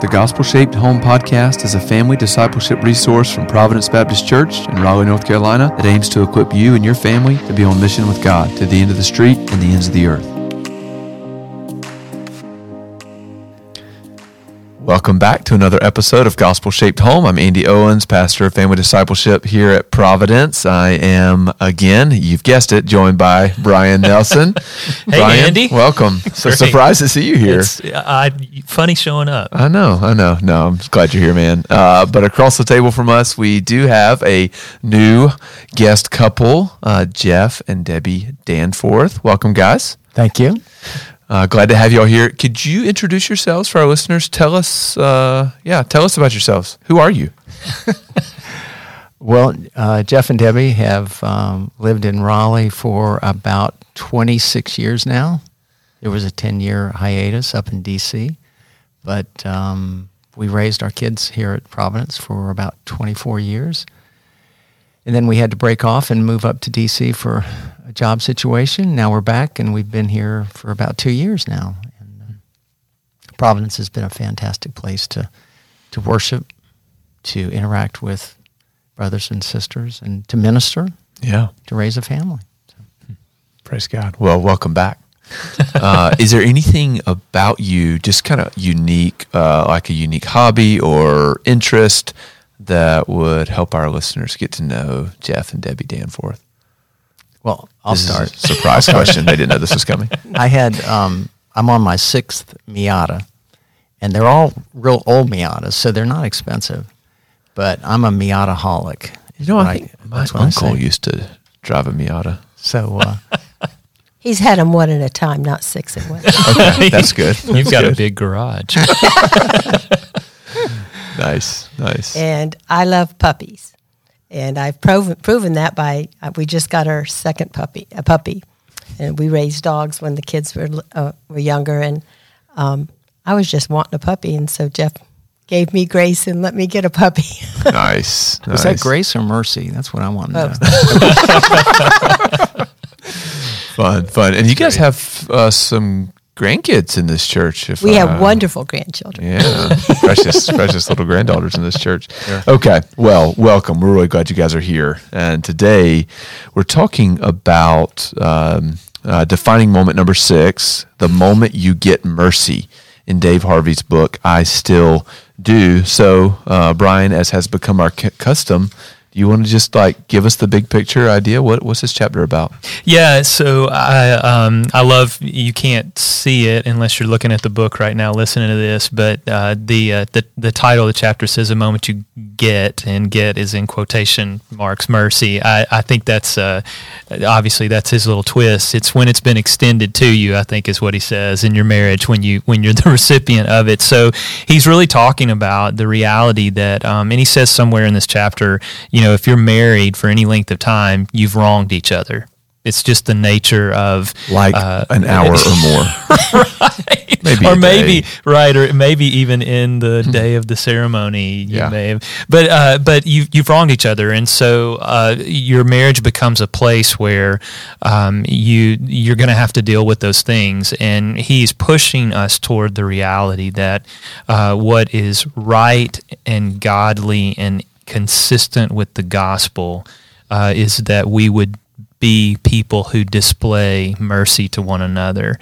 The Gospel Shaped Home podcast is a family discipleship resource from Providence Baptist Church in Raleigh, North Carolina that aims to equip you and your family to be on mission with God to the end of the street and the ends of the earth. Welcome back to another episode of Gospel Shaped Home. I'm Andy Owens, pastor of family discipleship here at Providence. I am again, you've guessed it, joined by Brian Nelson. hey, Brian, Andy. welcome. So Great. surprised to see you here. It's I, funny showing up. I know, I know. No, I'm glad you're here, man. Uh, but across the table from us, we do have a new guest couple, uh, Jeff and Debbie Danforth. Welcome, guys. Thank you. Uh, glad to have you all here. Could you introduce yourselves for our listeners? Tell us, uh, yeah, tell us about yourselves. Who are you? Well, uh, Jeff and Debbie have um, lived in Raleigh for about 26 years now. There was a 10 year hiatus up in D.C., but um, we raised our kids here at Providence for about 24 years. And then we had to break off and move up to D.C. for a job situation. Now we're back, and we've been here for about two years now. And uh, Providence has been a fantastic place to to worship, to interact with brothers and sisters, and to minister, Yeah, to raise a family. praise God. Well, welcome back. uh, is there anything about you, just kind of unique, uh, like a unique hobby or interest, that would help our listeners get to know Jeff and Debbie Danforth? Well, I'll This is a start. surprise question. They didn't know this was coming. I had um, I'm on my sixth Miata, and they're all real old Miatas, so they're not expensive. But I'm a Miata holic. You know, I think my that's what I uncle used to drive a Miata. So uh, He's had them one at a time, not six at once. Okay, that's good. You've That's got a big garage. nice, nice. and I love puppies, and I've proven proven that by uh, we just got our second puppy, a puppy, and we raised dogs when the kids were uh, were younger, and um, I was just wanting a puppy, and so Jeff gave me grace and let me get a puppy. nice. was nice. that grace or mercy? That's what I want to Oh. know. Fun, fun. And you guys have uh, some grandkids in this church. If we I- have wonderful grandchildren. Yeah, precious, precious little granddaughters in this church. Okay, well, welcome. We're really glad you guys are here. And today we're talking about um, uh, defining moment number six the moment you get mercy in Dave Harvey's book, I Still Do. So, uh, Brian, as has become our cu- custom, do you want to just like give us the big picture idea? What, what's this chapter about? yeah, so I um, I love you can't see it unless you're looking at the book right now, listening to this. But uh, the uh, the the title of the chapter says, "A moment you get," and "get" is in quotation marks mercy. I, I think that's uh, obviously that's his little twist. It's when it's been extended to you. I think is what he says in your marriage when you when you're the recipient of it. So he's really talking about the reality that, um, and he says somewhere in this chapter, you know, if you're married for any length of time, you've wronged each other. It's just the nature of Like uh, an hour or more. Maybe or maybe day. right, or maybe even in the day of the ceremony, you Yeah. may have. But uh, but you you've wronged each other, and so uh, your marriage becomes a place where um, you you're going to have to deal with those things, and he's pushing us toward the reality that uh, what is right and godly and consistent with the gospel uh, is that we would be people who display mercy to one another.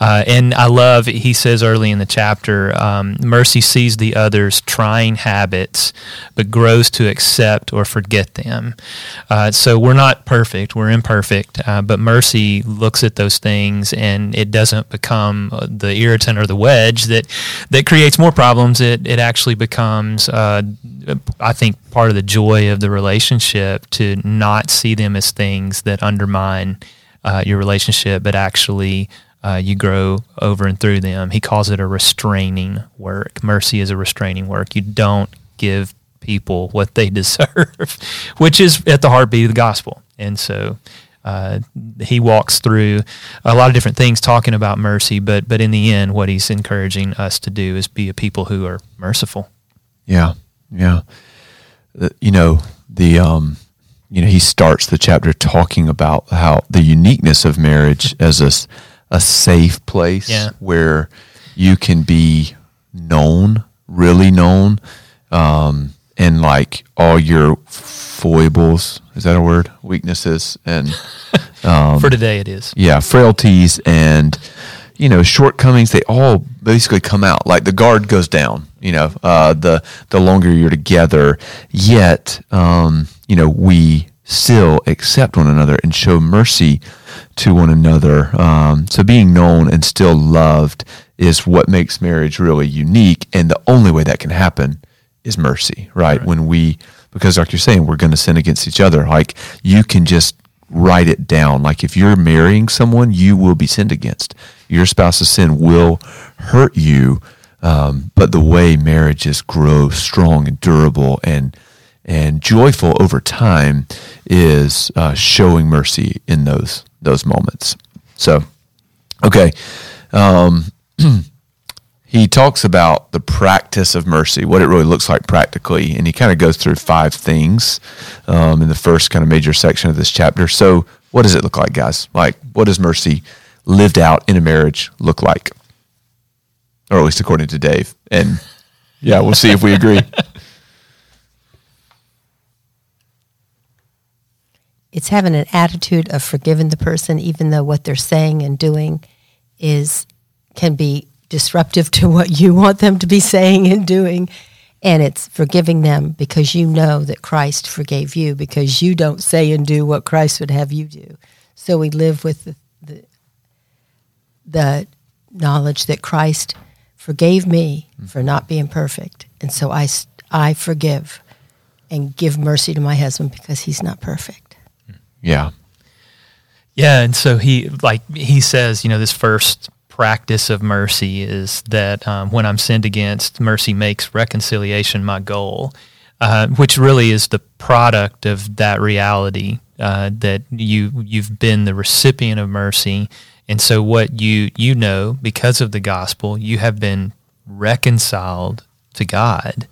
Uh, and I love, he says early in the chapter, um, mercy sees the other's trying habits, but grows to accept or forget them. Uh, so we're not perfect, we're imperfect, uh, but mercy looks at those things and it doesn't become uh, the irritant or the wedge that, that creates more problems. It, it actually becomes, uh, I think, part of the joy of the relationship to not see them as things that undermine uh, your relationship, but actually uh, you grow over and through them. He calls it a restraining work. Mercy is a restraining work. You don't give people what they deserve, which is at the heartbeat of the gospel. And so uh, he walks through a lot of different things talking about mercy, but but in the end, what he's encouraging us to do is be a people who are merciful. Yeah, yeah. Uh, you know the um, you know he starts the chapter talking about how the uniqueness of marriage as a, a safe place Yeah. where you can be known really known, um, and like all your foibles is that a word? Weaknesses and for today it is. yeah, frailties and you know shortcomings. They all basically come out. Like the guard goes down. You know, uh, the the longer you're together, yet um, you know we still accept one another and show mercy to one another. Um, so being known and still loved is what makes marriage really unique. And the only way that can happen is mercy, right? When we, because like you're saying, we're going to sin against each other. Like you can just write it down. Like if you're marrying someone, you will be sinned against. Your spouse's sin will hurt you. Um, but the way marriages grow strong and durable and and joyful over time is uh, showing mercy in those those moments. So, okay, um, he talks about the practice of mercy, what it really looks like practically, and he kind of goes through five things um, in the first kind of major section of this chapter. So, what does it look like, guys? Like, what does mercy lived out in a marriage look like? Or at least according to Dave. And yeah, we'll see if we agree. it's having an attitude of forgiving the person, even though what they're saying and doing is can be disruptive to what you want them to be saying and doing. And it's forgiving them because you know that Christ forgave you because you don't say and do what Christ would have you do. So we live with the, the, the knowledge that Christ forgave me for not being perfect. And so I, I forgive and give mercy to my husband because he's not perfect. Yeah. Yeah, and so he like he says, you know, this first practice of mercy is that um, when I'm sinned against, mercy makes reconciliation my goal, uh, which really is the product of that reality uh, that you you've been the recipient of mercy, and so what you you know because of the gospel, you have been reconciled to God.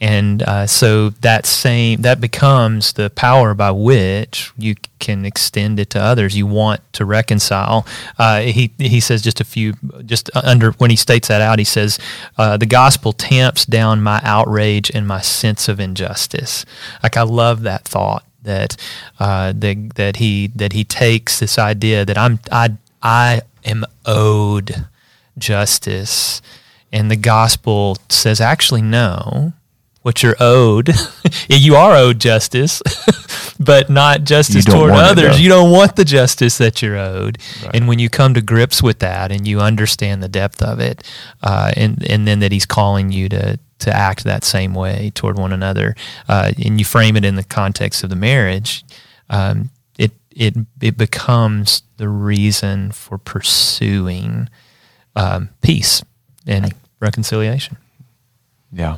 And uh, so that same that becomes the power by which you can extend it to others. You want to reconcile. Uh, he he says just a few just under when he states that out. He says uh, the gospel tamps down my outrage and my sense of injustice. Like I love that thought that uh, that that he that he takes this idea that I'm I I am owed justice, and the gospel says actually no what you're owed. you are owed justice, but not justice toward others. It, you don't want the justice that you're owed. Right. And when you come to grips with that and you understand the depth of it, uh, and and then that He's calling you to to act that same way toward one another, uh, and you frame it in the context of the marriage, um, it it it becomes the reason for pursuing um, peace and reconciliation. Yeah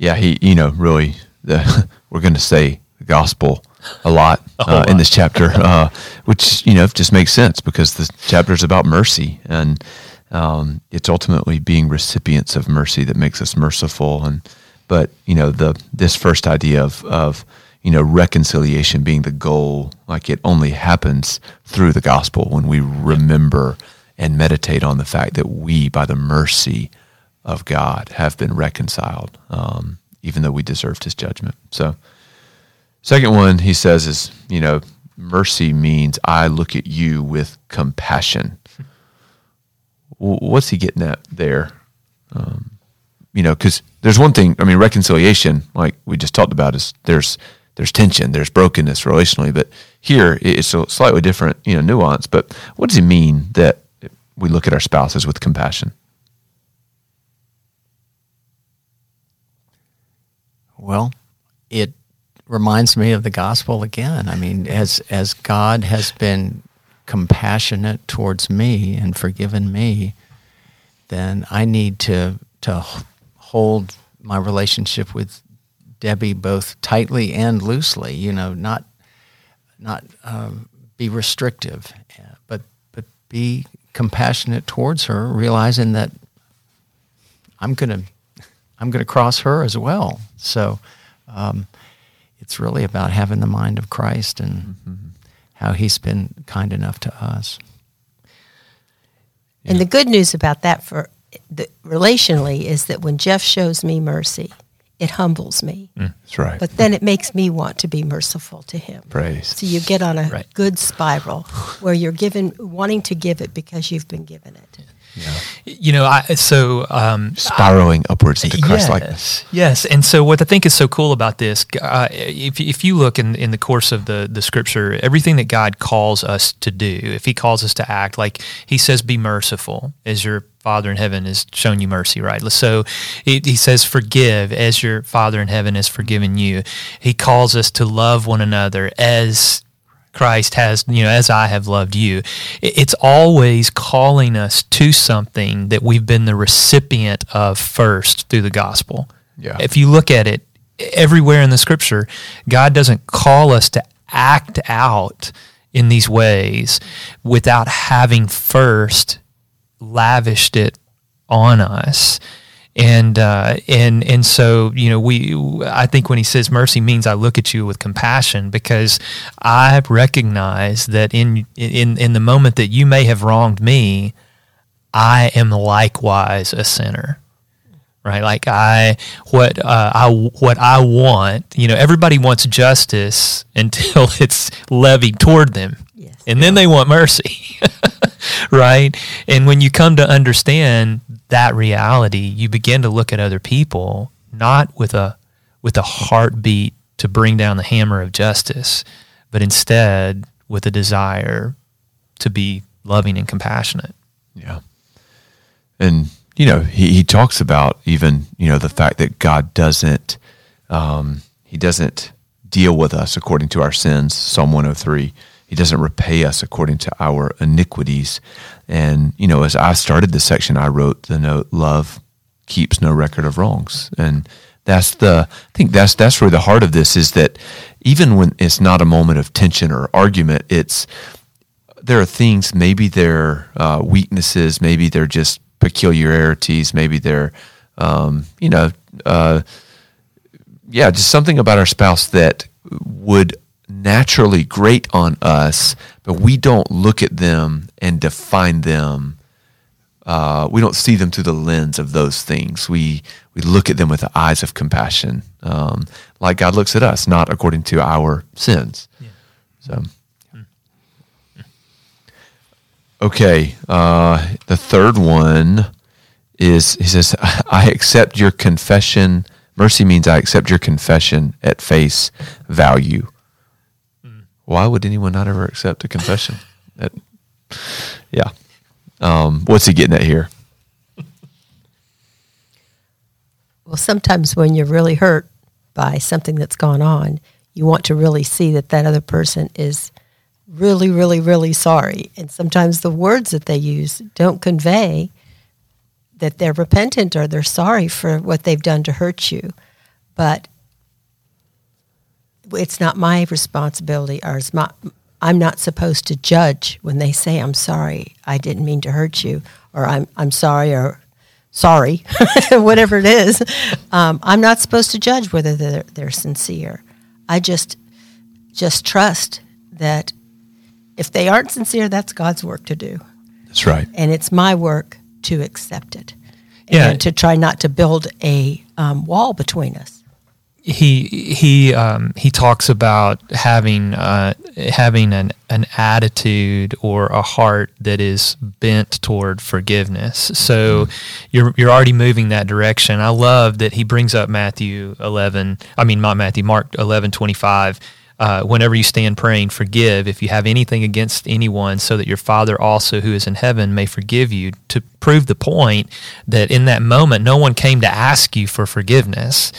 yeah, he, you know, really, the, we're going to say the gospel a lot, uh, in this chapter, uh, which, you know, just makes sense because the chapter is about mercy and um, it's ultimately being recipients of mercy that makes us merciful. And, but, you know, the, this first idea of, of, you know, reconciliation being the goal, like it only happens through the gospel when we remember and meditate on the fact that we, by the mercy of God have been reconciled, um, even though we deserved his judgment. So, second one he says is, you know, mercy means I look at you with compassion. What's he getting at there? Um, you know, because there's one thing. I mean, reconciliation, like we just talked about, is there's there's tension, there's brokenness relationally, but here it's a slightly different, you know, nuance. But what does it mean that we look at our spouses with compassion? Well, it reminds me of the gospel again. I mean, as as God has been compassionate towards me and forgiven me, then I need to to hold my relationship with Debbie both tightly and loosely. You know, not not um, be restrictive, but but be compassionate towards her, realizing that I'm going to I'm going to cross her as well. So um, it's really about having the mind of Christ and mm-hmm. how he's been kind enough to us. And the good news about that for the, relationally is that when Jeff shows me mercy, it humbles me. That's right. But then it makes me want to be merciful to him. Praise. So you get on a Right. good spiral where you're given wanting to give it because you've been given it. You know, I so um, Spiraling upwards into Christ likeness. Yes, yes. And so what I think is so cool about this, uh, if, if you look in, in the course of the, the scripture, everything that God calls us to do, if he calls us to act, like he says, be merciful as your Father in heaven has shown you mercy, right? So he, he says, forgive as your Father in heaven has forgiven you. He calls us to love one another as Christ has, you know, as I have loved you. It's always calling us to something that we've been the recipient of first through the gospel. Yeah. If you look at it everywhere in the scripture, God doesn't call us to act out in these ways without having first lavished it on us. And uh, and and so you know we I think when he says mercy means I look at you with compassion because I recognize that in in in the moment that you may have wronged me, I am likewise a sinner right? Like i what uh, i what i want you know everybody wants justice until it's levied toward them. Yes. and then they want mercy right? And when you come to understand that reality you begin to look at other people not with a with a heartbeat to bring down the hammer of justice but instead with a desire to be loving and compassionate Yeah. And, you know, he, he talks about even, you know, the fact that God doesn't, um, he doesn't deal with us according to our sins, Psalm 103. He doesn't repay us according to our iniquities. And, you know, as I started this section, I wrote the note, love keeps no record of wrongs. And that's the, I think that's, that's really the heart of this is that even when it's not a moment of tension or argument, it's, there are things, maybe they're uh, weaknesses, maybe they're just peculiarities, maybe they're, um, you know, uh, yeah, just something about our spouse that would naturally grate on us, but we don't look at them and define them. Uh, we don't see them through the lens of those things. We we look at them with the eyes of compassion, um, like God looks at us, not according to our sins. So. Okay, uh, the third one is he says, I accept your confession. Mercy means I accept your confession at face value. Why would anyone not ever accept a confession? That, yeah. Um, what's he getting at here? Well, sometimes when you're really hurt by something that's gone on, you want to really see that that other person is really, really, really sorry. And sometimes the words that they use don't convey that they're repentant or they're sorry for what they've done to hurt you. But it's not my responsibility or it's not, I'm not supposed to judge when they say, I'm sorry, I didn't mean to hurt you, or I'm, I'm sorry, or sorry, whatever it is. Um, I'm not supposed to judge whether they're, they're sincere. I just just trust that if they aren't sincere, that's God's work to do, That's right. and it's my work to accept it, Yeah. and to try not to build a um, wall between us. He he um, he talks about having uh, having an an attitude or a heart that is bent toward forgiveness. So you're you're already moving that direction. I love that he brings up Matthew eleven. I mean not Matthew Mark eleven twenty five. Uh, whenever you stand praying, forgive if you have anything against anyone, so that your Father also who is in heaven may forgive you. To prove the point that in that moment, no one came to ask you for forgiveness.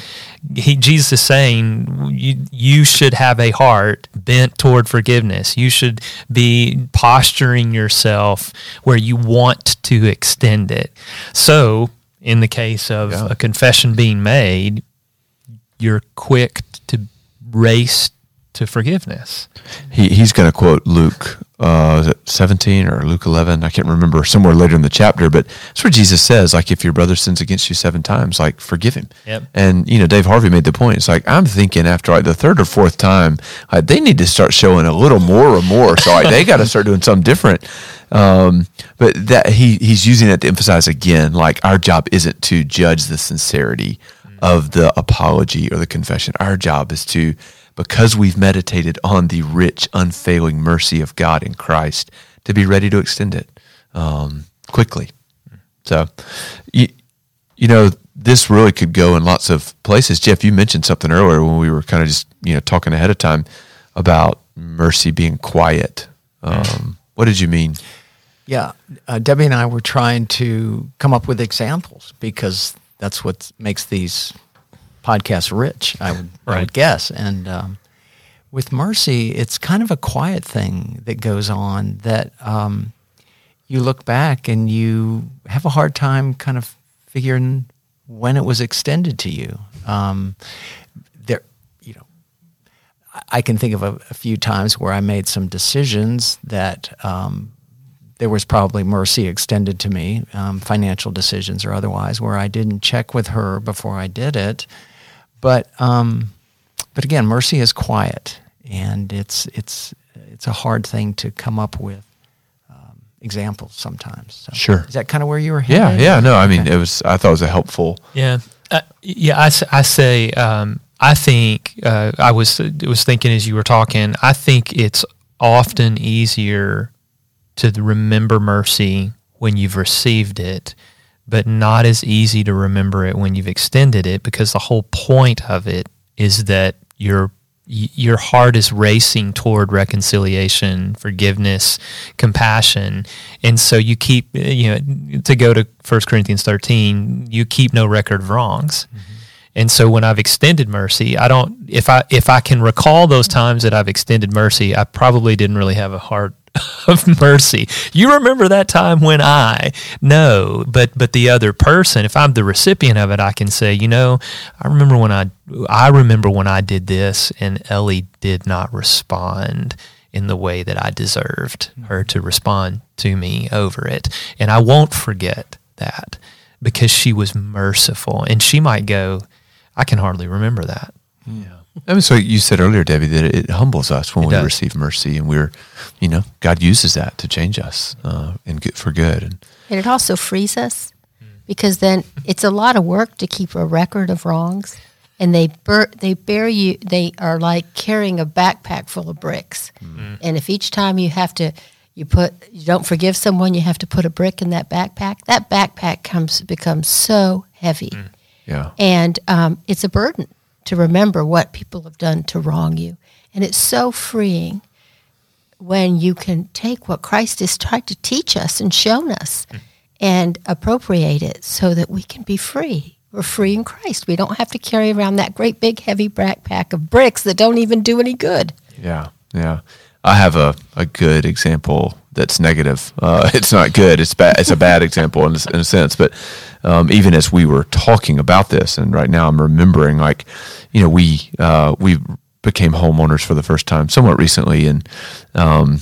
He, Jesus is saying you, you should have a heart bent toward forgiveness. You should be posturing yourself where you want to extend it. So, in the case of Yeah. a confession being made, you're quick to race to forgiveness. He, he's going to quote Luke uh, 17 or Luke 11? I can't remember somewhere later in the chapter, but that's where Jesus says, like, if your brother sins against you seven times, like, forgive him. Yep. And, you know, Dave Harvey made the point. It's like, I'm thinking after like the third or fourth time, like, they need to start showing a little more remorse. So, like, they got to start doing something different. Um, but that he, he's using that to emphasize again, like, our job isn't to judge the sincerity of the apology or the confession. Our job is to because we've meditated on the rich, unfailing mercy of God in Christ, to be ready to extend it um, quickly. So, you, you know, this really could go in lots of places. Jeff, you mentioned something earlier when we were kind of just, you know, talking ahead of time about mercy being quiet. Um, what did you mean? Yeah, uh, Debbie and I were trying to come up with examples because that's what makes these podcasts rich. I would, I would guess. And um, with mercy, it's kind of a quiet thing that goes on that um, you look back and you have a hard time kind of figuring when it was extended to you. Um, there, you know, I- I can think of a, a few times where I made some decisions that um, there was probably mercy extended to me, um, financial decisions or otherwise, where I didn't check with her before I did it. But um, but again, mercy is quiet, and it's it's it's a hard thing to come up with um, examples sometimes. So Sure. is that kind of where you were Yeah, headed? yeah, yeah. no, I mean, Okay. it was, I thought it was a helpful, Yeah, uh, yeah. I say um, I think uh, I was was thinking as you were talking. I think it's often easier to remember mercy when you've received it, but not as easy to remember it when you've extended it because the whole point of it is that your your heart is racing toward reconciliation, forgiveness, compassion, and so you keep you know to go to 1 Corinthians 13, you keep no record of wrongs. Mm-hmm. And so when I've extended mercy, I don't if I if I can recall those times that I've extended mercy, I probably didn't really have a heart of mercy. You remember that time when I no, but but the other person, if I'm the recipient of it, I can say, you know, I remember when I I remember when I did this and Ellie did not respond in the way that I deserved mm-hmm. her to respond to me over it. And I won't forget that because she was merciful. And she might go, I can hardly remember that. I mean, so you said earlier, Debbie, that it humbles us when It we does. receive mercy, and we're, you know, God uses that to change us uh, and good for good. And And it also frees us because then it's a lot of work to keep a record of wrongs. And they bur- they bear you. They are like carrying a backpack full of bricks. And if each time you have to, you put you don't forgive someone, you have to put a brick in that backpack. That backpack comes becomes so heavy, yeah, and um, it's a burden to remember what people have done to wrong you. And it's so freeing when you can take what Christ has tried to teach us and shown us and appropriate it so that we can be free. We're free in Christ. We don't have to carry around that great big heavy backpack of bricks that don't even do any good. yeah, yeah. I have a, a good example that's negative. Uh, it's not good. It's bad. It's a bad example in, in a sense. But um, even as we were talking about this, and right now I'm remembering, like, you know, we uh, we became homeowners for the first time somewhat recently, and um,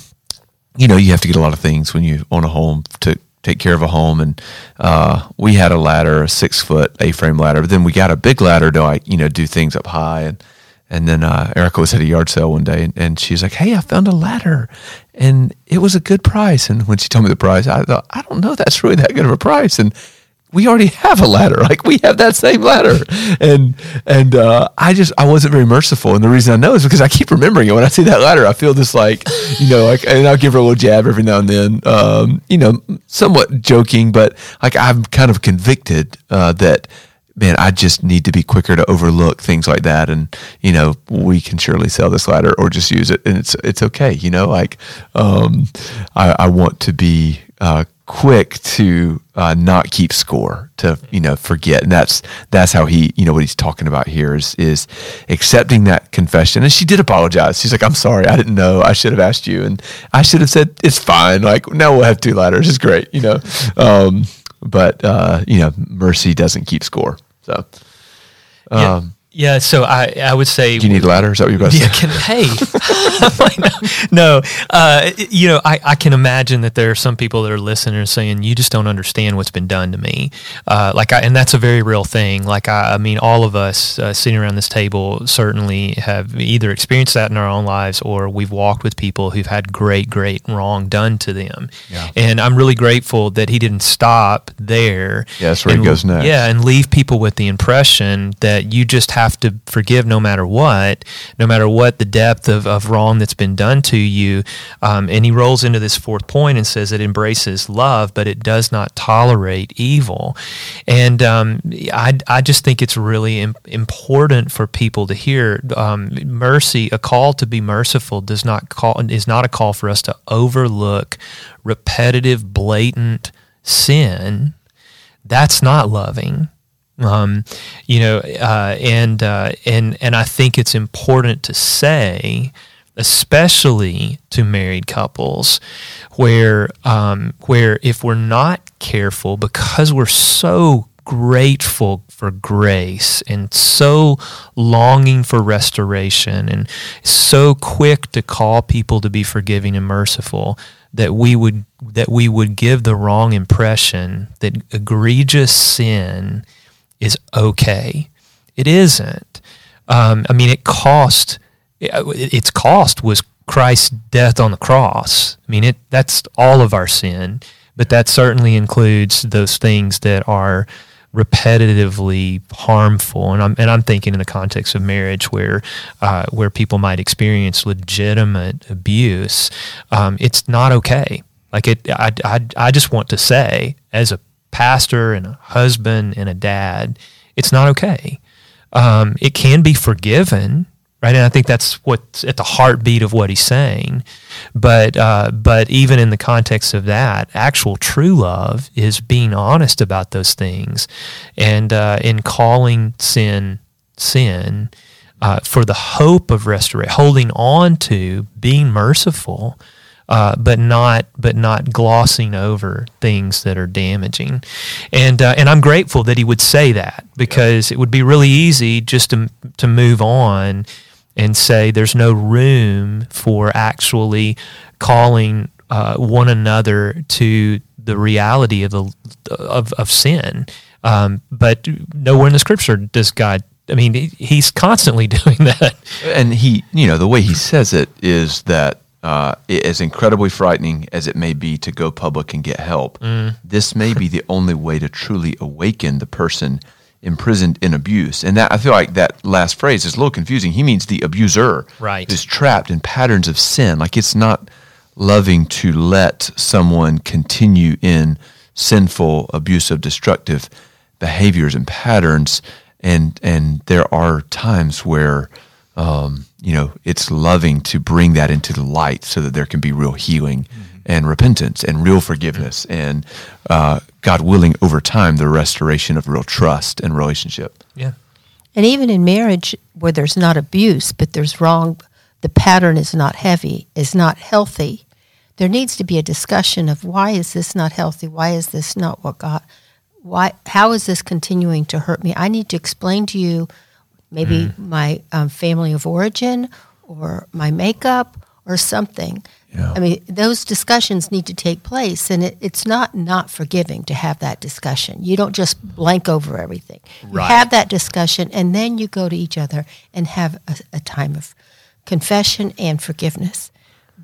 you know, you have to get a lot of things when you own a home to take care of a home. And uh, we had a ladder, a six foot A frame ladder, but then we got a big ladder to like, you know, do things up high. And, and then uh, Erica was at a yard sale one day and, and she's like, Hey, I found a ladder and it was a good price. And when she told me the price, I thought, I don't know, that's really that good of a price. And we already have a ladder. Like we have that same ladder. And, and, uh, I just, I wasn't very merciful. And the reason I know is because I keep remembering it. When I see that ladder, I feel this like, you know, like, and I'll give her a little jab every now and then, um, you know, somewhat joking, but like I'm kind of convicted, uh, that, man, I just need to be quicker to overlook things like that. And, you know, we can surely sell this ladder or just use it and it's, it's okay. You know, like, um, I, I want to be, uh, quick to, uh, not keep score to, you know, forget. And that's, that's how he, you know, what he's talking about here is, is accepting that confession. And she did apologize. She's like, I'm sorry. I didn't know. I should have asked you. And I should have said, it's fine. Like now we'll have two ladders. It's great. You know? Um, but, uh, you know, mercy doesn't keep score. So, um, Yeah, so I, I would say Do you need ladder? Is that what you're about to yeah, say? can, hey, no, uh, you know, I, I can imagine that there are some people that are listening and saying, "You just don't understand what's been done to me." Uh, like, I, and that's a very real thing. Like, I, I mean, all of us uh, sitting around this table certainly have either experienced that in our own lives, or we've walked with people who've had great, great wrong done to them. Yeah. And I'm really grateful that he didn't stop there. Yeah, that's where he and- goes next. Yeah, and leave people with the impression that you just have to forgive no matter what, no matter what the depth of, of wrong that's been done to you. Um, and he rolls into this fourth point and says it embraces love, but it does not tolerate evil. And um, I, I just think it's really im- important for people to hear um, mercy. A call to be merciful does not call is not a call for us to overlook repetitive, blatant sin that's not loving. Um, you know, uh, and uh, and and I think it's important to say, especially to married couples, where um, where if we're not careful, because we're so grateful for grace and so longing for restoration and so quick to call people to be forgiving and merciful that we would that we would give the wrong impression that egregious sin is okay. It isn't. Um, I mean, it cost. Its cost was Christ's death on the cross. I mean, it that's all of our sin, but that certainly includes those things that are repetitively harmful. And I'm and I'm thinking in the context of marriage, where uh, where people might experience legitimate abuse. Um, it's not okay. Like it, I, I, I just want to say, as a pastor and a husband and a dad, it's not okay. Um, it can be forgiven, right? And I think that's what's at the heartbeat of what he's saying. But uh, but even in the context of that, actual true love is being honest about those things, and uh, in calling sin sin uh, for the hope of restoration, holding on to being merciful. Uh, but not but not glossing over things that are damaging, and uh, and I'm grateful that he would say that because it would be really easy just to to move on and say there's no room for actually calling uh, one another to the reality of the of, of sin. Um, but nowhere in the scripture does God. I mean, he's constantly doing that. and he, you know, the way he says it is that uh, as incredibly frightening as it may be to go public and get help, this may be the only way to truly awaken the person imprisoned in abuse. And that I feel like that last phrase is a little confusing. He means the abuser, Right. is trapped in patterns of sin. Like it's not loving to let someone continue in sinful, abusive, destructive behaviors and patterns. And and there are times where um, you know it's loving to bring that into the light so that there can be real healing and repentance and real forgiveness and uh, God willing over time the restoration of real trust and relationship. Yeah. And even in marriage where there's not abuse, but there's wrong, the pattern is not heavy, is not healthy, there needs to be a discussion of why is this not healthy? Why is this not what God, why, how is this continuing to hurt me? I need to explain to you maybe my um, family of origin or my makeup or something. Yeah. I mean, those discussions need to take place, and it, it's not not forgiving to have that discussion. You don't just blank over everything. You have that discussion, and then you go to each other and have a, a time of confession and forgiveness.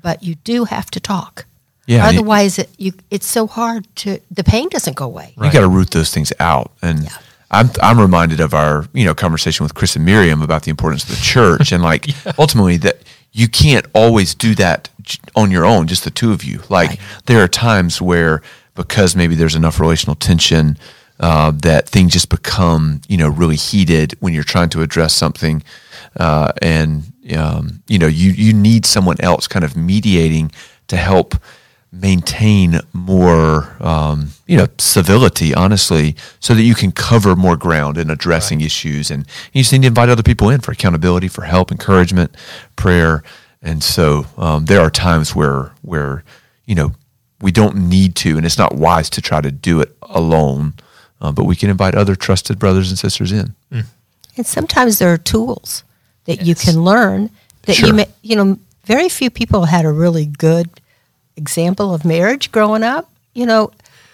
But you do have to talk. Yeah, and you- Otherwise, it, you, it's so hard to. The pain doesn't go away. You got to root those things out. And I'm I'm reminded of our you know conversation with Chris and Miriam about the importance of the church and like ultimately that you can't always do that on your own, just the two of you. Like Right. there are times where because maybe there's enough relational tension uh, that things just become you know really heated when you're trying to address something, uh, and um, you know you you need someone else kind of mediating to help maintain more, um, you know, civility, honestly, so that you can cover more ground in addressing issues. And you just need to invite other people in for accountability, for help, encouragement, prayer. And so um, there are times where, where, you know, we don't need to, and it's not wise to try to do it alone, uh, but we can invite other trusted brothers and sisters in. And sometimes there are tools that you can learn that Sure. you may, you know, very few people had a really good example of marriage growing up. You know,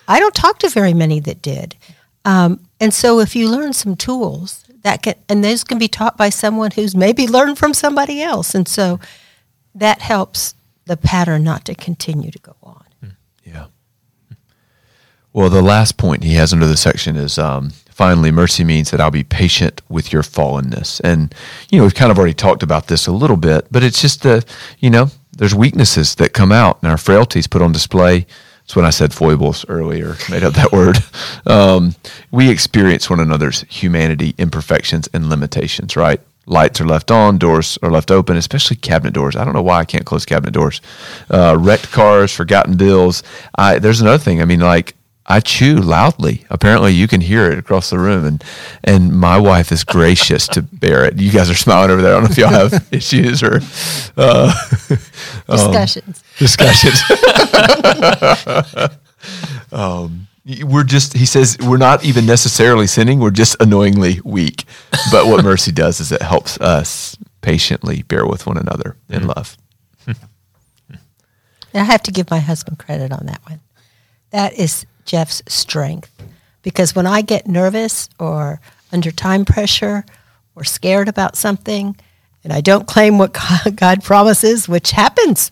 I don't talk to very many that did. Um, and so if you learn some tools that can, and those can be taught by someone who's maybe learned from somebody else. And so that helps the pattern not to continue to go on. Yeah. Well, the last point he has under the section is um, finally, mercy means that I'll be patient with your fallenness. And, you know, we've kind of already talked about this a little bit, but it's just the, you know, there's weaknesses that come out and our frailties put on display. That's when I said foibles earlier, made up that word. Um, we experience one another's humanity, imperfections, and limitations, right? Lights are left on, doors are left open, especially cabinet doors. I don't know why I can't close cabinet doors. Uh, wrecked cars, forgotten bills. I, there's another thing. I mean, like I chew loudly. Apparently, you can hear it across the room, and and my wife is gracious to bear it. You guys are smiling over there. I don't know if y'all have issues or uh, Discussions. discussions. um, we're just, he says, we're not even necessarily sinning. We're just annoyingly weak. But what mercy does is it helps us patiently bear with one another in love. And I have to give my husband credit on that one. That is Jeff's strength. Because when I get nervous or under time pressure or scared about something, and I don't claim what God promises, which happens,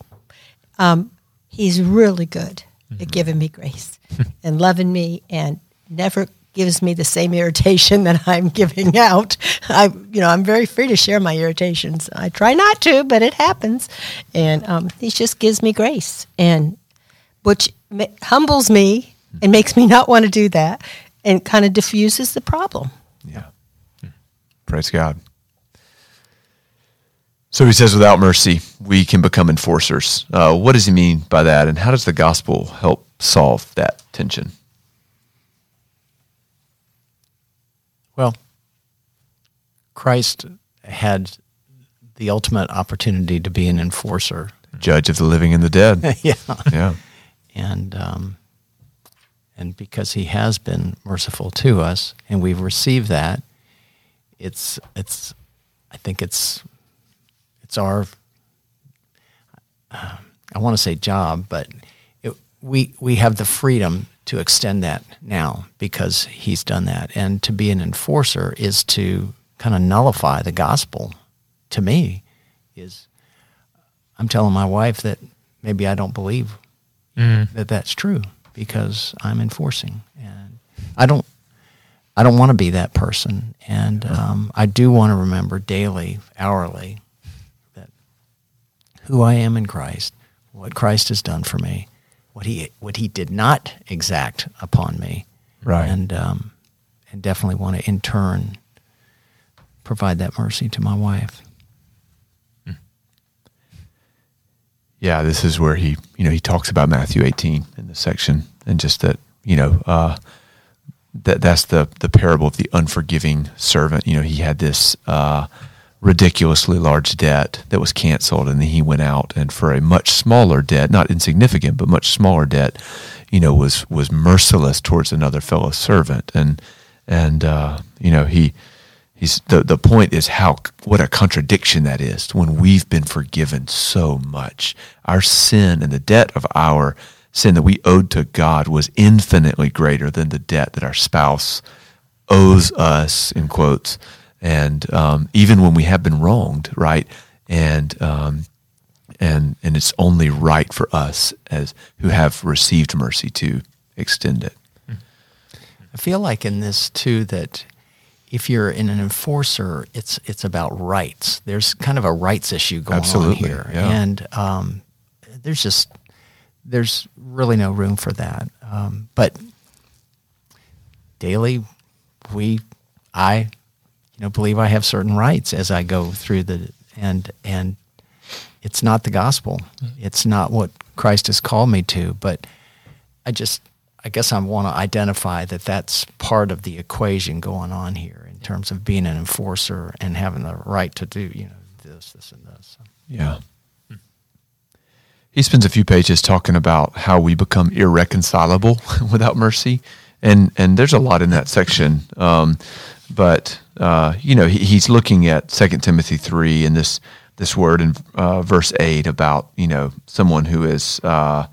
um, he's really good at giving me grace and loving me and never gives me the same irritation that I'm giving out. I, you know, I'm very free to share my irritations. I try not to, but it happens, and um, he just gives me grace, and which humbles me and makes me not want to do that, and kind of diffuses the problem. Yeah. Praise God. So he says, without mercy, we can become enforcers. Uh, what does he mean by that? And how does the gospel help solve that tension? Well, Christ had the ultimate opportunity to be an enforcer. Judge of the living and the dead. yeah. yeah. And um, and because he has been merciful to us and we've received that, it's it's I think it's it's our uh, I want to say job, but it, we we have the freedom to extend that now because he's done that. And to be an enforcer is to kind of nullify the gospel. To me, is I'm telling my wife that maybe I don't believe that that's true because I'm enforcing, and I don't I don't want to be that person, and um, I do want to remember daily, hourly, that who I am in Christ, what Christ has done for me, what he what he did not exact upon me, Right. and um, and definitely want to in turn provide that mercy to my wife. Yeah, this is where he, you know, he talks about Matthew 18 in this section, and just that, you know, uh, that that's the the parable of the unforgiving servant. You know, he had this uh, ridiculously large debt that was canceled, and then he went out and for a much smaller debt, not insignificant, but much smaller debt, you know, was was merciless towards another fellow servant, and and uh, you know he He's the the point is how what a contradiction that is when we've been forgiven so much. Our sin and the debt of our sin that we owed to God was infinitely greater than the debt that our spouse owes us in quotes. And um, even when we have been wronged, right? And um, and and it's only right for us as who have received mercy to extend it. I feel like in this too that if you're in an enforcer, it's it's about rights. There's kind of a rights issue going Absolutely, on here, yeah. and um, there's just there's really no room for that. Um, but daily, we I you know believe I have certain rights as I go through the and and it's not the gospel. It's not what Christ has called me to, but I just, I guess I want to identify that that's part of the equation going on here in terms of being an enforcer and having the right to do, you know, this, this, and this. Yeah. He spends a few pages talking about how we become irreconcilable without mercy, and and there's a lot in that section. Um, but uh, you know he, he's looking at Second Timothy three and this this word in uh, verse eight about you know someone who is uh,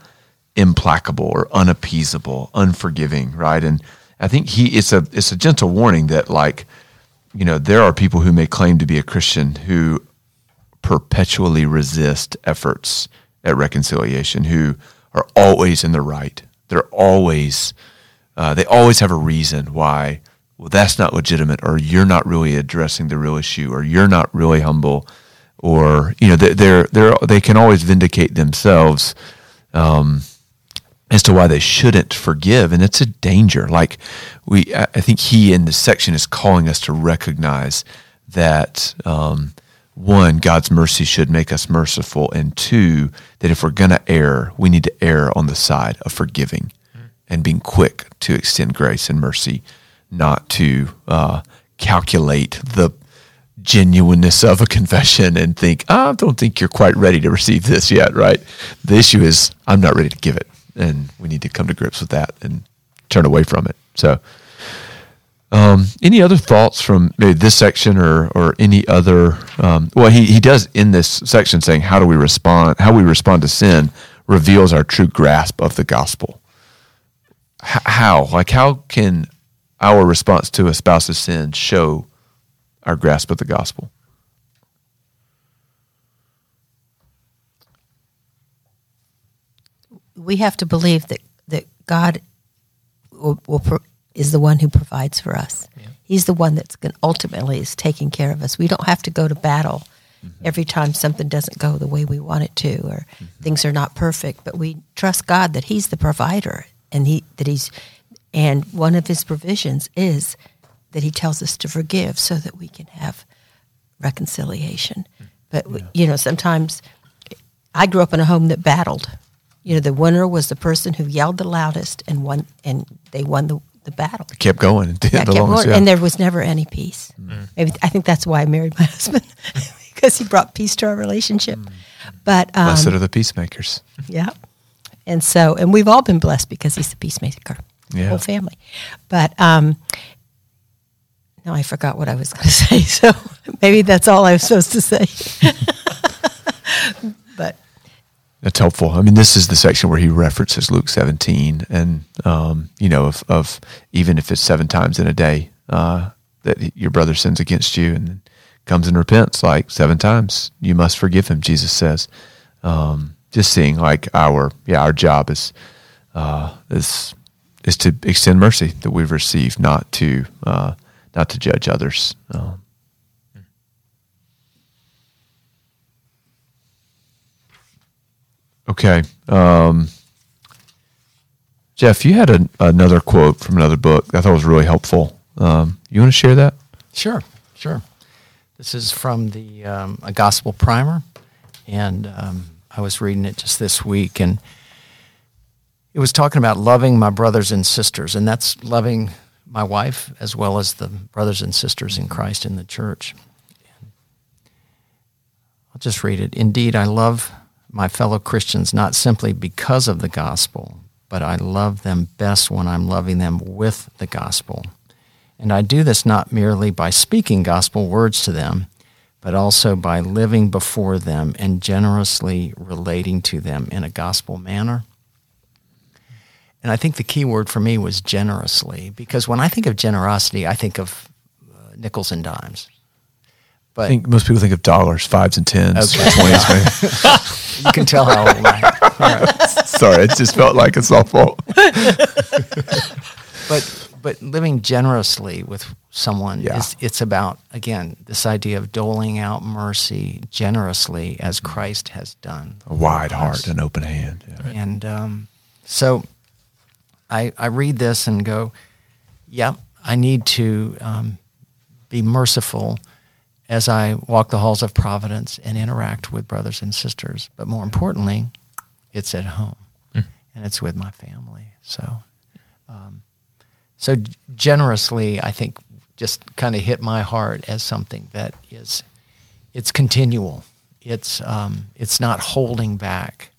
implacable or unappeasable, unforgiving, right? And I think he it's a it's a gentle warning that like you know there are people who may claim to be a Christian who perpetually resist efforts at reconciliation, who are always in the right. They're always uh, they always have a reason why well that's not legitimate or you're not really addressing the real issue or you're not really humble or you know they're they're they can always vindicate themselves um, as to why they shouldn't forgive and it's a danger like we i think he in this section is calling us to recognize that um, one god's mercy should make us merciful and two that if we're going to err we need to err on the side of forgiving and being quick to extend grace and mercy not to uh, calculate the genuineness of a confession and think, I don't think you're quite ready to receive this yet, right? The issue is, I'm not ready to give it. And we need to come to grips with that and turn away from it. So, um, any other thoughts from maybe this section or, or any other? Um, well, he, he does in this section saying, how do we respond? How we respond to sin reveals our true grasp of the gospel. H- how? Like, how can our response to a spouse's sin show our grasp of the gospel. We have to believe that, that God will, will pro, is the one who provides for us. Yeah. He's the one that's going ultimately is taking care of us. We don't have to go to battle mm-hmm. every time something doesn't go the way we want it to, or mm-hmm. things are not perfect. But we trust God that He's the provider, and He that He's, and one of His provisions is that he tells us to forgive so that we can have reconciliation. But yeah. you know, sometimes I grew up in a home that battled. You know, the winner was the person who yelled the loudest and won, and they won the, the battle. It kept going. It yeah, kept longest, going, yeah. and there was never any peace. Mm. Maybe I think that's why I married my husband because he brought peace to our relationship. Mm. But um, blessed are the peacemakers. Yeah, and so and we've all been blessed because he's the peacemaker. Yeah. whole family. But um, now I forgot what I was going to say. So maybe that's all I was supposed to say. but that's helpful. I mean, this is the section where he references Luke 17, and um, you know, of, of, even if it's seven times in a day uh, that your brother sins against you and comes and repents, like seven times, you must forgive him. Jesus says. Um, just seeing like our yeah our job is uh, is is to extend mercy that we've received, not to uh, not to judge others. Um, okay. Um, Jeff, you had a, another quote from another book I thought was really helpful. Um, you want to share that? Sure, sure. This is from the um, a gospel primer, and um, I was reading it just this week, and it was talking about loving my brothers and sisters, and that's loving my wife as well as the brothers and sisters in Christ in the church. I'll just read it. Indeed, I love my fellow Christians not simply because of the gospel, but I love them best when I'm loving them with the gospel. And I do this not merely by speaking gospel words to them, but also by living before them and generously relating to them in a gospel manner and I think the key word for me was generously, because when I think of generosity, I think of uh, nickels and dimes. But I think most people think of dollars, fives and tens, okay. twenties. you can tell how old I am. Right. Sorry, it just felt like a softball. but but living generously with someone yeah. is it's about again this idea of doling out mercy generously as Christ has done. A wide heart, an open hand, yeah. and um, so I, I read this and go, yep, yeah, I need to um, be merciful as I walk the halls of Providence and interact with brothers and sisters. But more importantly, it's at home mm. and it's with my family. So, um, so generously, I think just kind of hit my heart as something that is, it's continual. It's um, it's not holding back,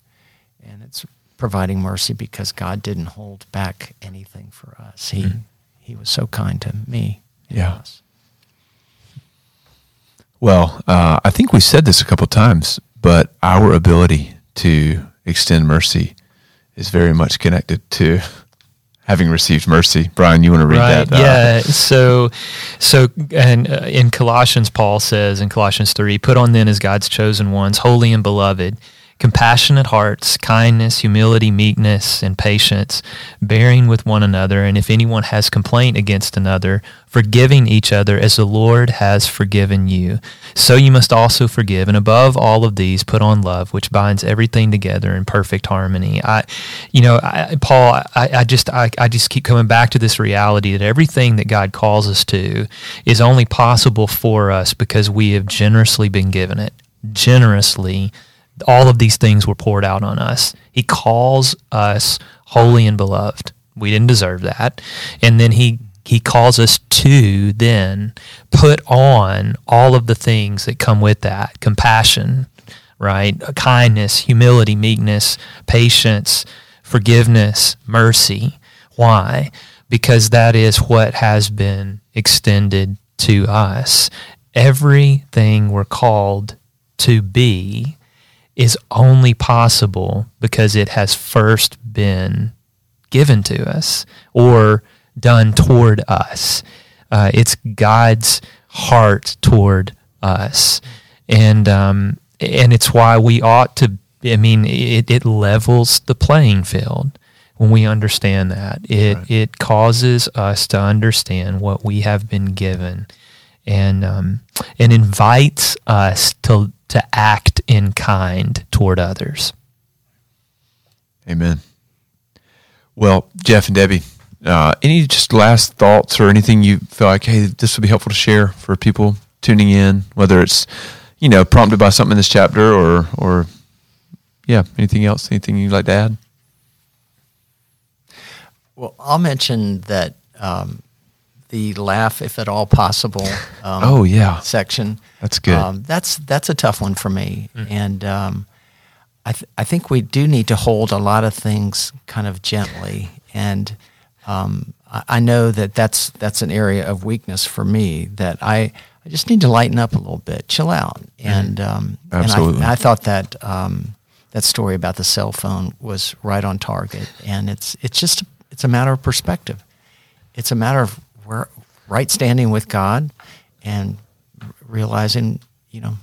and it's providing mercy because God didn't hold back anything for us. He mm-hmm. he was so kind to me. Yeah. Us. Well, uh, I think we said this a couple times, but our ability to extend mercy is very much connected to having received mercy. Brian, you want to read right. that? Uh, yeah. So, so, and uh, in Colossians, Paul says in Colossians 3, put on then as God's chosen ones, holy and beloved compassionate hearts, kindness, humility, meekness, and patience, bearing with one another, and if anyone has complaint against another, forgiving each other as the Lord has forgiven you. So you must also forgive, and above all of these, put on love, which binds everything together in perfect harmony. I, you know, I, Paul, I, I just, I, I just keep coming back to this reality that everything that God calls us to is only possible for us because we have generously been given it, generously all of these things were poured out on us. He calls us holy and beloved. We didn't deserve that. And then he he calls us to then put on all of the things that come with that compassion, right? Kindness, humility, meekness, patience, forgiveness, mercy. Why? Because that is what has been extended to us. Everything we're called to be is only possible because it has first been given to us or done toward us. Uh, it's God's heart toward us, and um, and it's why we ought to. I mean, it, it levels the playing field when we understand that. It right. it causes us to understand what we have been given, and um, and invites us to to act in kind toward others. Amen. Well, Jeff and Debbie, uh, any just last thoughts or anything you feel like, hey, this would be helpful to share for people tuning in, whether it's, you know, prompted by something in this chapter or, or, yeah, anything else, anything you'd like to add? Well, I'll mention that um, the laugh, if at all possible. Um, oh yeah, section. That's good. Um, that's that's a tough one for me, mm-hmm. and um, I th- I think we do need to hold a lot of things kind of gently, and um, I, I, know that that's that's an area of weakness for me that I. I just need to lighten up a little bit, chill out, mm-hmm. and um, absolutely. And I, I thought that um, that story about the cell phone was right on target, and it's it's just it's a matter of perspective. It's a matter of where right standing with God and realizing, you know,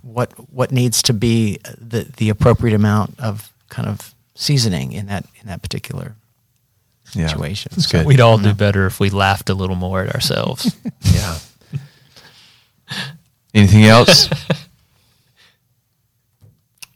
what what needs to be the the appropriate amount of kind of seasoning in that in that particular yeah, situation. So we'd all do better if we laughed a little more at ourselves. yeah. Anything else?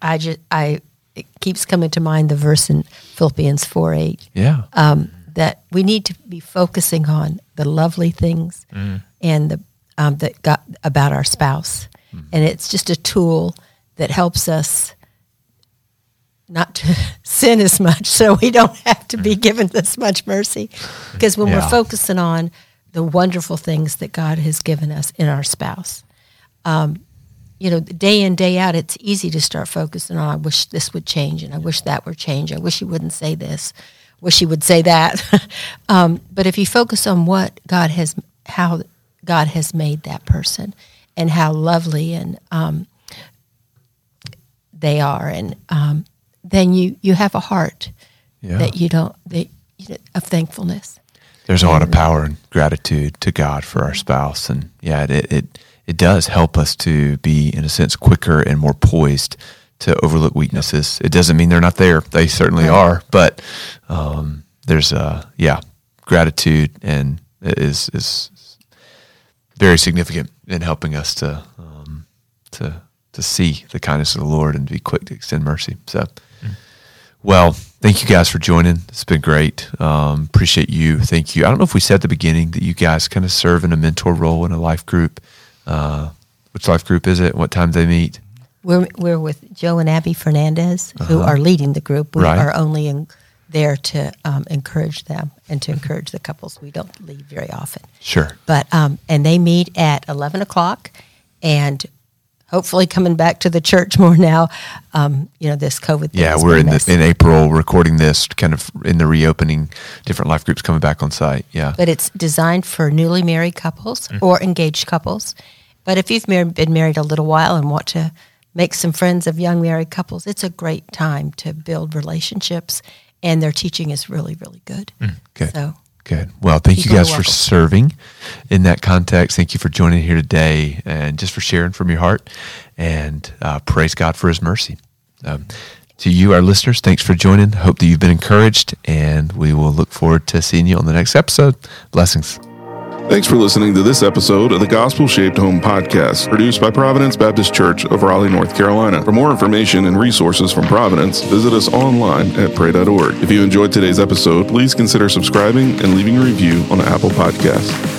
I just I it keeps coming to mind the verse in Philippians four eight. Yeah. Um, that we need to be focusing on the lovely things mm. and the um, that got about our spouse, mm. and it's just a tool that helps us not to sin as much, so we don't have to be mm. given this much mercy. Because when yeah. we're focusing on the wonderful things that God has given us in our spouse, um, you know, day in day out, it's easy to start focusing on. I wish this would change, and I wish that would change. I wish he wouldn't say this wish he would say that. um, but if you focus on what God has, how God has made that person, and how lovely and um, they are, and um, then you you have a heart yeah. that you don't that you know, of thankfulness. There's a lot of power and gratitude to God for our spouse, and yeah, it it it does help us to be in a sense quicker and more poised to overlook weaknesses. It doesn't mean they're not there. They certainly are, but um, there's a yeah gratitude and is is very significant in helping us to um, to to see the kindness of the Lord and be quick to extend mercy. So, well, thank you guys for joining. It's been great. Um, appreciate you. Thank you. I don't know if we said at the beginning that you guys kind of serve in a mentor role in a life group. Uh, which life group is it? What time they meet? We're we're with Joe and Abby Fernandez, uh-huh. who are leading the group. We right. are only in, there to um, encourage them and to encourage the couples. We don't leave very often. Sure. But um, and they meet at eleven o'clock, and hopefully coming back to the church more now. Um, you know, this COVID. yeah, we're in the, in April recording this, kind of in the reopening. Different life groups coming back on site. Yeah, but it's designed for newly married couples mm-hmm. or engaged couples But if you've mar- been married a little while and want to make some friends of young married couples, it's a great time to build relationships. And their teaching is really, really good. good. So Good. Well, thank you guys for serving in that context. Thank you for joining here today and just for sharing from your heart. And uh, praise God for his mercy. Um, to you, our listeners, thanks for joining. Hope that you've been encouraged, and we will look forward to seeing you on the next episode. Blessings. Thanks for listening to this episode of the Gospel Shaped Home podcast, produced by Providence Baptist Church of Raleigh, North Carolina. For more information and resources from Providence, visit us online at pray.org. If you enjoyed today's episode, please consider subscribing and leaving a review on Apple Podcasts.